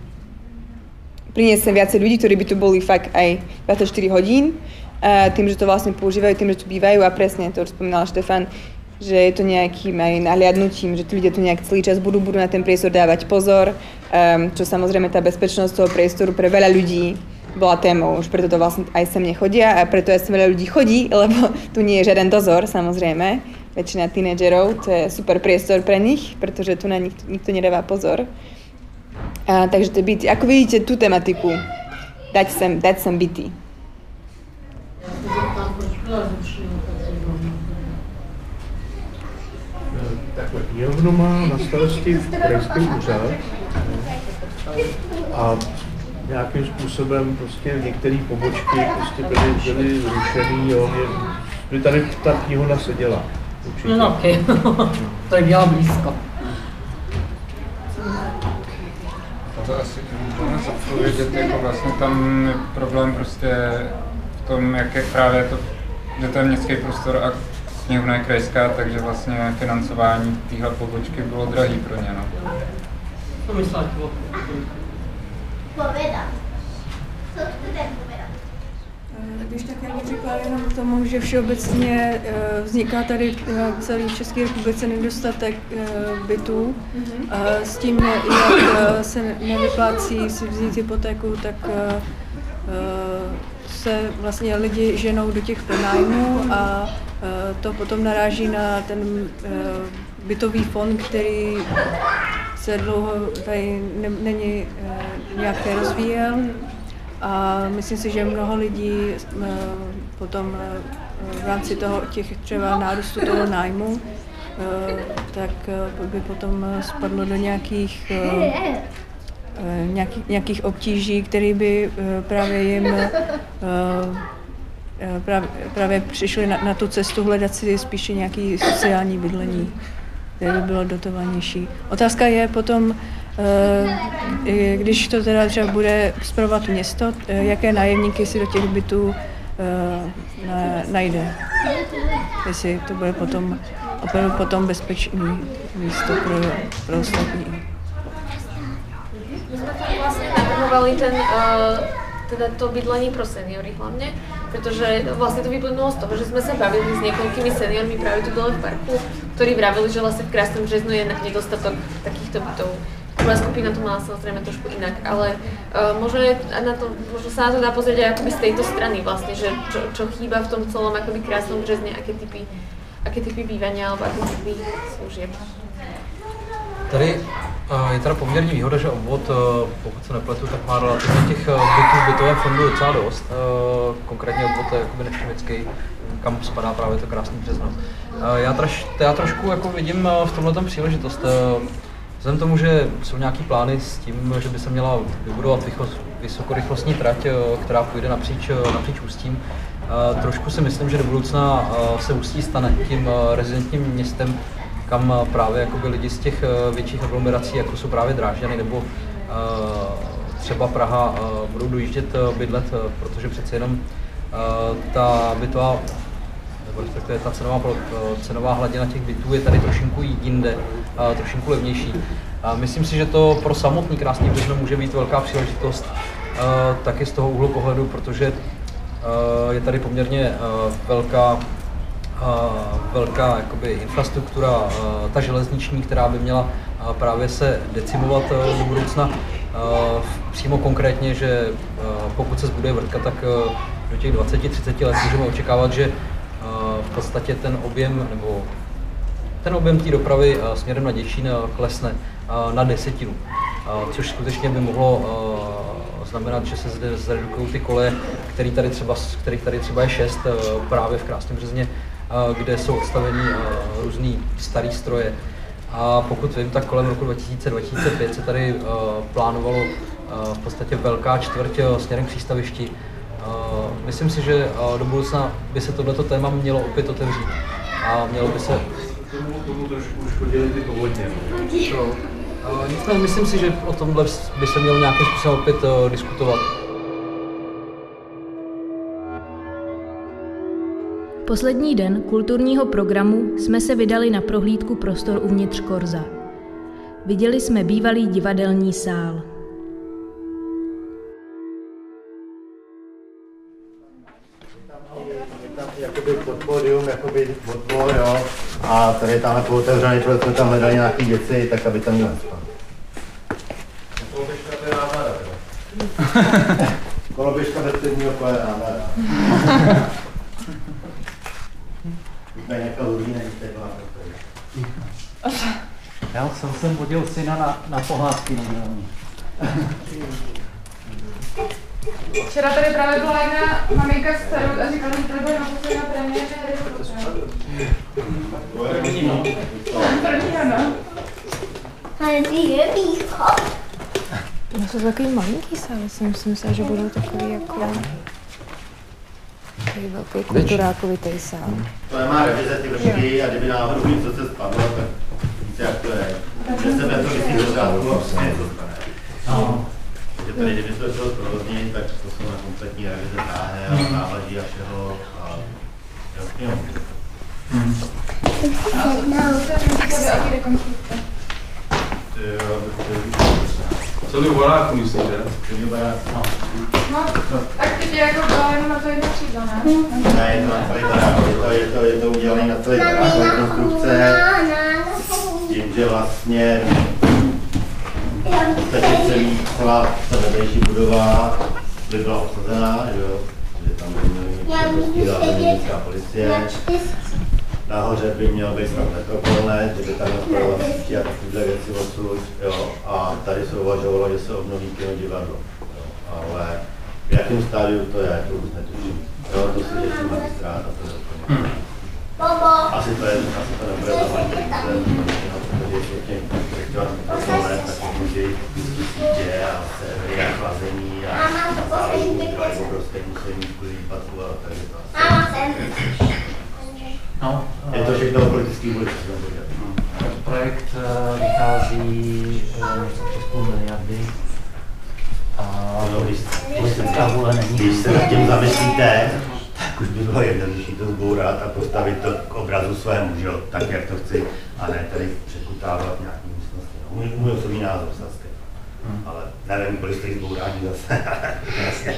priniesť sem viacej ľudí, ktorí by tu boli fakt aj 24 hodín, uh, tým, že to vlastne používajú, tým, že tu bývajú a presne to, čo spomínal Štefan, že je to nejakým aj nahliadnutím, že tí ľudia tu nejak celý čas budú, budú na ten priestor dávať pozor, um, čo samozrejme tá bezpečnosť toho priestoru pre veľa ľudí bola témou, už preto to vlastne aj sem nechodia a preto aj sem veľa ľudí chodí, (laughs) lebo tu nie je žiaden dozor, samozrejme. Väčšina tínedžerov, to je super priestor pre nich, pretože tu na nich nikto nedáva pozor. A, takže to byty. Ako vidíte tú tematiku, dať sem, dať sem byty. Takhle, má na starosti krajský úřad A nějakým způsobem prostě některé pobočky prostě byly, byly zrušený, jo, mě, že tady ta knihovna seděla. Určitě. No, okay. (laughs) to je dělá blízko. To asi můžeme zodpovědět, jako vlastně tam je problém prostě v tom, jak je právě to, že to je městský prostor a knihovna je krajská, takže vlastně financování téhle pobočky bylo drahý pro ně. No. To myslíš? Povedat. Co chcete povedat? Když tak já bych řekla jenom k tomu, že všeobecně eh, vzniká tady eh, v celé České republice nedostatek eh, bytů. A s tím, jak se nevyplácí si vzít hypotéku, tak se vlastně lidi ženou do těch pronájmů a to potom naráží na ten bytový fond, který se dlouho tady není nějak rozvíjel a myslím si, že mnoho lidí eh, potom eh, v rámci toho, těch třeba nárůstu toho nájmu, eh, tak by potom spadlo do nějakých nějakých, nějakých obtíží, které by právě jim právě, právě přišly na, na tu cestu hledat si spíše nějaký sociální bydlení, které by bylo dotovanější. Otázka je potom, Eh, když to teda třeba bude zpravovat město, eh, jaké nájemníky si do těch bytů eh, najde. Jestli to bude potom opravdu potom bezpečný místo pro, pro ostatní. My jsme tam vlastně navrhovali ten, teda to bydlení pro seniory hlavně, protože vlastně to vyplynulo z toho, že jsme se bavili s niekoľkými seniormi práve tu dole v parku, ktorí vravili, že vlastně v Krásnom březnu je nedostatok takýchto bytov. Prvá skupina to mala samozrejme trošku inak, ale uh, možno, je na to, možno sa na to dá pozrieť aj z tejto strany vlastne, že čo, čo chýba v tom celom akoby krásnom březne, aké typy, aké typy bývania alebo aké typy služieb. Tady je teda poměrně výhoda, že obvod, pokud se nepletu, tak má relativně těch bytů v bytovém fondu docela dost. Konkrétně obvod je jakoby neštěmický, kam spadá právě to krásný březno. Já, traž, já trošku jako vidím v tomhle příležitost. Vzhledem tomu, že jsou nějaký plány s tím, že by se měla vybudovat vysokorychlostní trať, eh, která půjde napříč, eh, napříč Ústím, eh, trošku si myslím, že do budoucna se Ústí stane tím rezidentním městem, kam právě jakoby lidi z těch větších aglomerací, jako jsou právě Drážďany nebo třeba Praha, budou dojíždět bydlet, protože přece jenom ta bytová nebo respektive ta cenová, cenová hladina těch bytů je tady trošinku jinde, trošinku levnější. Myslím si, že to pro samotný krásný březno může být velká příležitost taky z toho úhlu pohledu, protože je tady poměrně velká velká jakoby, infrastruktura, ta železniční, která by měla právě se decimovat do budoucna. Přímo konkrétně, že pokud se zbuduje vrtka, tak do těch 20-30 let můžeme očekávat, že v podstatě ten objem nebo ten objem té dopravy směrem na Děčín klesne na desetinu, což skutečně by mohlo znamenat, že se zde zredukují ty koleje, který tady třeba, kterých tady třeba je šest právě v Krásném Březně, kde jsou odstavení různý starý stroje. A pokud vím, tak kolem roku 2000-2005 se tady plánovalo v podstatě velká čtvrť směrem k přístavišti, myslím si, že do budoucna by se tohleto téma mělo opět otevřít a mělo by se... Tomu, tomu trošku uškodili ty povodně. nicméně myslím si, že o tomhle by se mělo nějakým způsobem opět diskutovat. Poslední den kulturního programu jsme se vydali na prohlídku prostor uvnitř Korza. Viděli jsme bývalý divadelní sál. jakoby pod pódium, jakoby odbor, jo. A tady je tamhle pootevřený, protože jsme tam hledali nějaký věci, tak aby tam měl spát. Koloběžka to je náhrada, (laughs) Koloběžka bez předního kola je náhrada. (laughs) Tady nějaká lulí, není tady byla Já jsem sem vodil syna na, na pohádky na Včera tady právě byla jedna maminka z Starut a říkala, že tady bude naposledy na premiéře Harry Pottera. První, no. První, no. Ale ty je východ. No jsou takový malinký sály, jsem si myslela, že budou takový jako... Takový velký kulturákovitý sál. To nemá revize ty vršky a kdyby náhodou něco se spadlo, tak víte, jak to je. Že se to vysí do řádku a prostě něco stane. No. Takže tady, kdyby to chtělo zprovoznit, tak to jsou na kompletní revize dráhy a náleží a všeho. A jasně, jo. Ty jo, to je Celý baráku myslím, že? Celý barák, no. No, tak teď je jako to jenom na to jedno křídlo, ne? Ne, je to na celý barák, je to, je to, je to udělané na celý barák, rekonstrukce, s tím, že vlastně v podstatě celý, celá ta vedlejší budova by byla obsazená, že jo, že tam by zázemí městská policie. Nahoře by měl být snad metropolinet, že by tam měl vlastnosti a takovéhle věci odsud, jo, a tady se uvažovalo, že se obnoví kino divadlo, jo, ale v jakém stádiu to je, to už netuším. Jo, to si řeší magistrát a to je úplně. Asi to je, asi to nebude za malý peníze, jo, protože ještě těch projektovat metropolinet, tak může jít sítě a servery a chlazení a záleží, které obrovské musí mít kvůli výpadku a takže to asi. No, Je to všechno o politický viděl. Projekt eh, vychází eh, přes půl miliardy. A No, když, když, se, politická vůle není. když se nad tím zamyslíte, tak už by bylo jednodušší to zbourat a postavit to k obrazu svému, že jo, tak jak to chci, a ne tady překutávat nějaký místnosti. No, můj, můj osobní názor zase. Ale nevím, kolik stojí zbourání zase. Jasně.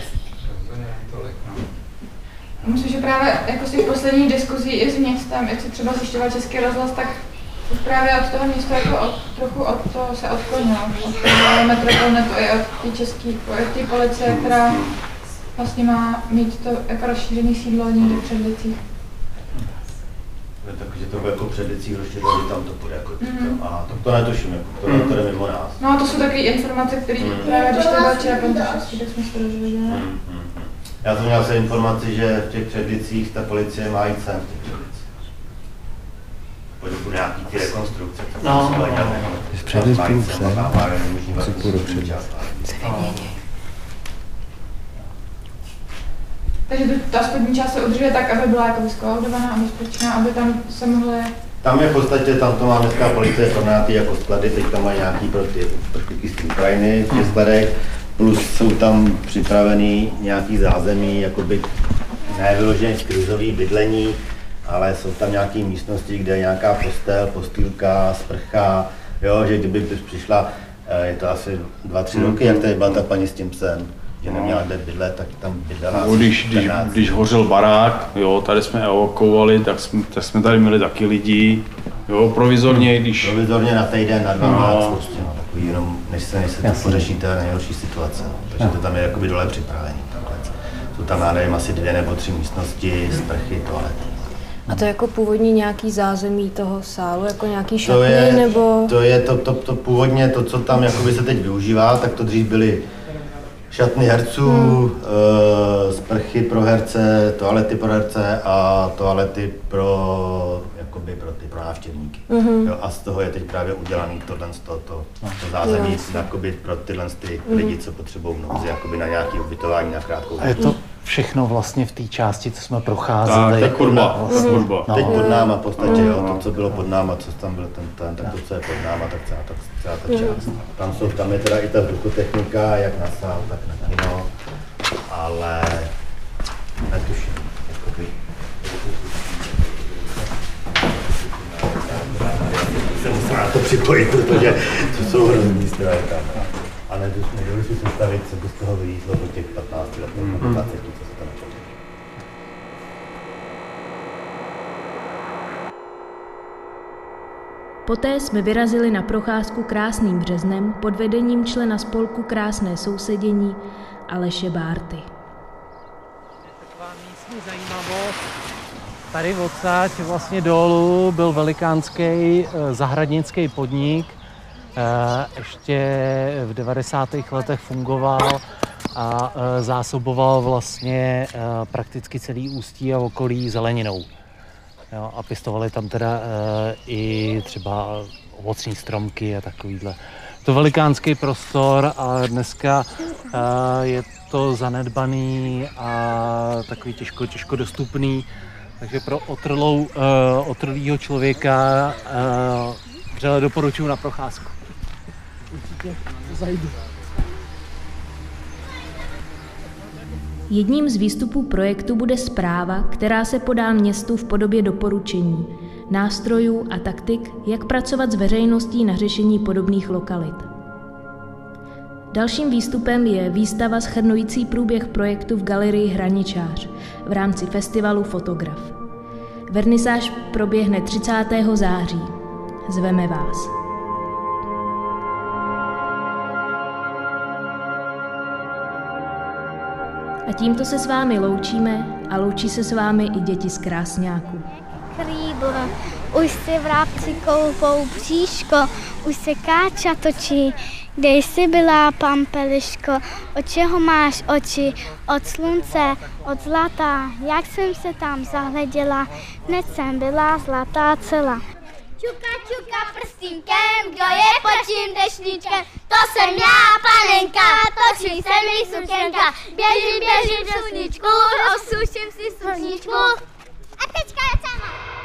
Myslím, že právě jako z těch posledních diskuzí i s městem, jak se třeba zjišťoval Český rozhlas, tak už právě od toho města jako od, trochu od toho se odklonilo. Od toho metropolinetu i od té české, od té policie, která vlastně má mít to jako rozšířený sídlo někde v Předlicích. Takže to bude jako před licí rozšířilo, že tam to bude jako to. A to, to netuším, jako, to, to jde mimo nás. No a to jsou takové informace, které Mhm. právě když to byl včera tak jsme se to dozvěděli. Já jsem měl se informaci, že v těch předlicích ta policie má jít sem v těch předlicích. Po dobu nějaký ty rekonstrukce. No, se no, no, no. tam Předlic mají plus sem, sem. tam má jenom možný Co velký půjdu předlic. Takže tu, ta spodní část se udržuje tak, aby byla jako vyskolaudovaná a bezpečná, aby tam se mohly Tam je v podstatě, tam to má městská policie pronátý jako sklady, teď tam mají nějaký pro ty prchlíky z té Ukrajiny v těch skladech, plus jsou tam připravený nějaký zázemí, jakoby ne vyloženě krizový bydlení, ale jsou tam nějaké místnosti, kde je nějaká postel, postýlka, sprcha, jo, že kdyby přišla, eh, je to asi dva, tři roky, jak tady byla ta paní s tím psem, že neměla kde bydlet, tak tam bydlela No, když, když, 14 když hořel barák, jo, tady jsme evakuovali, tak jsme, tak jsme tady měli taky lidi, jo, provizorně, když... Provizorně na týden, na dva No. no. prostě, no, takový jenom, než se, než se to pořeší ta nejhorší situace. No. Takže to tam je jakoby dole připravený. Takhle. Jsou tam, já nevím, asi dvě nebo tři místnosti, sprchy, toalety. A to je jako původní nějaký zázemí toho sálu, jako nějaký To šatny, je, nebo... to je to, to, to, původně to, co tam jakoby se teď využívá, tak to dřív byly šatny herců, hmm. sprchy pro herce, toalety pro herce a toalety pro, jakoby pro ty pro návštěvníky. Mhm. Jo, a z toho je teď právě udělaný tohle, to, to, to zázemí jakoby pro tyhle ty Mhm. lidi, co potřebují v nouzi, jakoby na nějaké ubytování na krátkou A je dobu. to všechno vlastně v té části, co jsme procházeli. Tak, tak kurba, Vlastně. kurba. Teď pod náma v podstatě, jo, Mhm. to, co bylo pod náma, co tam byl ten, ten tak to, co je pod náma, tak celá ta, celá ta část. Tam, jsou, tam je teda i ta vzduchotechnika, jak na sál, tak na kino, ale netuším, jakoby, se musím na to připojit, protože to jsou hrozný stroje tam. A nedovedu nedovedu si představit, co by z toho vylízlo po těch 15 letech, nebo 20, co se tam počítá. Poté jsme vyrazili na procházku krásným březnem pod vedením člena spolku Krásné sousedění Aleše Bárty. Místní zajímavost. Tady odsaď vlastně dolů byl velikánský eh, zahradnický podnik. Eh, Ještě v 90. letech fungoval a eh, zásoboval vlastně eh, prakticky celý ústí a okolí zeleninou. Jo, a pěstovali tam teda i třeba ovocní stromky a takovýhle to velikánský prostor a dneska je to zanedbaný a takový těžko, těžko dostupný. Takže pro otrlou, otrlýho člověka vřele doporučuji na procházku. Určitě zajdu. Jedním z výstupů projektu bude zpráva, která se podá městu v podobě doporučení, nástrojů a taktik, jak pracovat s veřejností na řešení podobných lokalit. Dalším výstupem je výstava schrnující průběh projektu v galerii Hraničář v rámci festivalu Fotograf. Vernisáž proběhne 30. září. Zveme vás. A tímto se s vámi loučíme a loučí se s vámi i děti z Krásňáku. Krýbl, už se vrabci koupou bříško, už se káča točí, kde jsi byla, pampeliško, od čeho máš oči, od slunce, od zlata, jak jsem se tam zahleděla, hned jsem byla zlatá celá. Čuka, čuka prstínkem, kdo je pod tím dešníčkem? To jsem já, panenka, točí se mi sušenka. Běžím, běžím do sluníčku, osuším si sluníčku. A teďka je sama.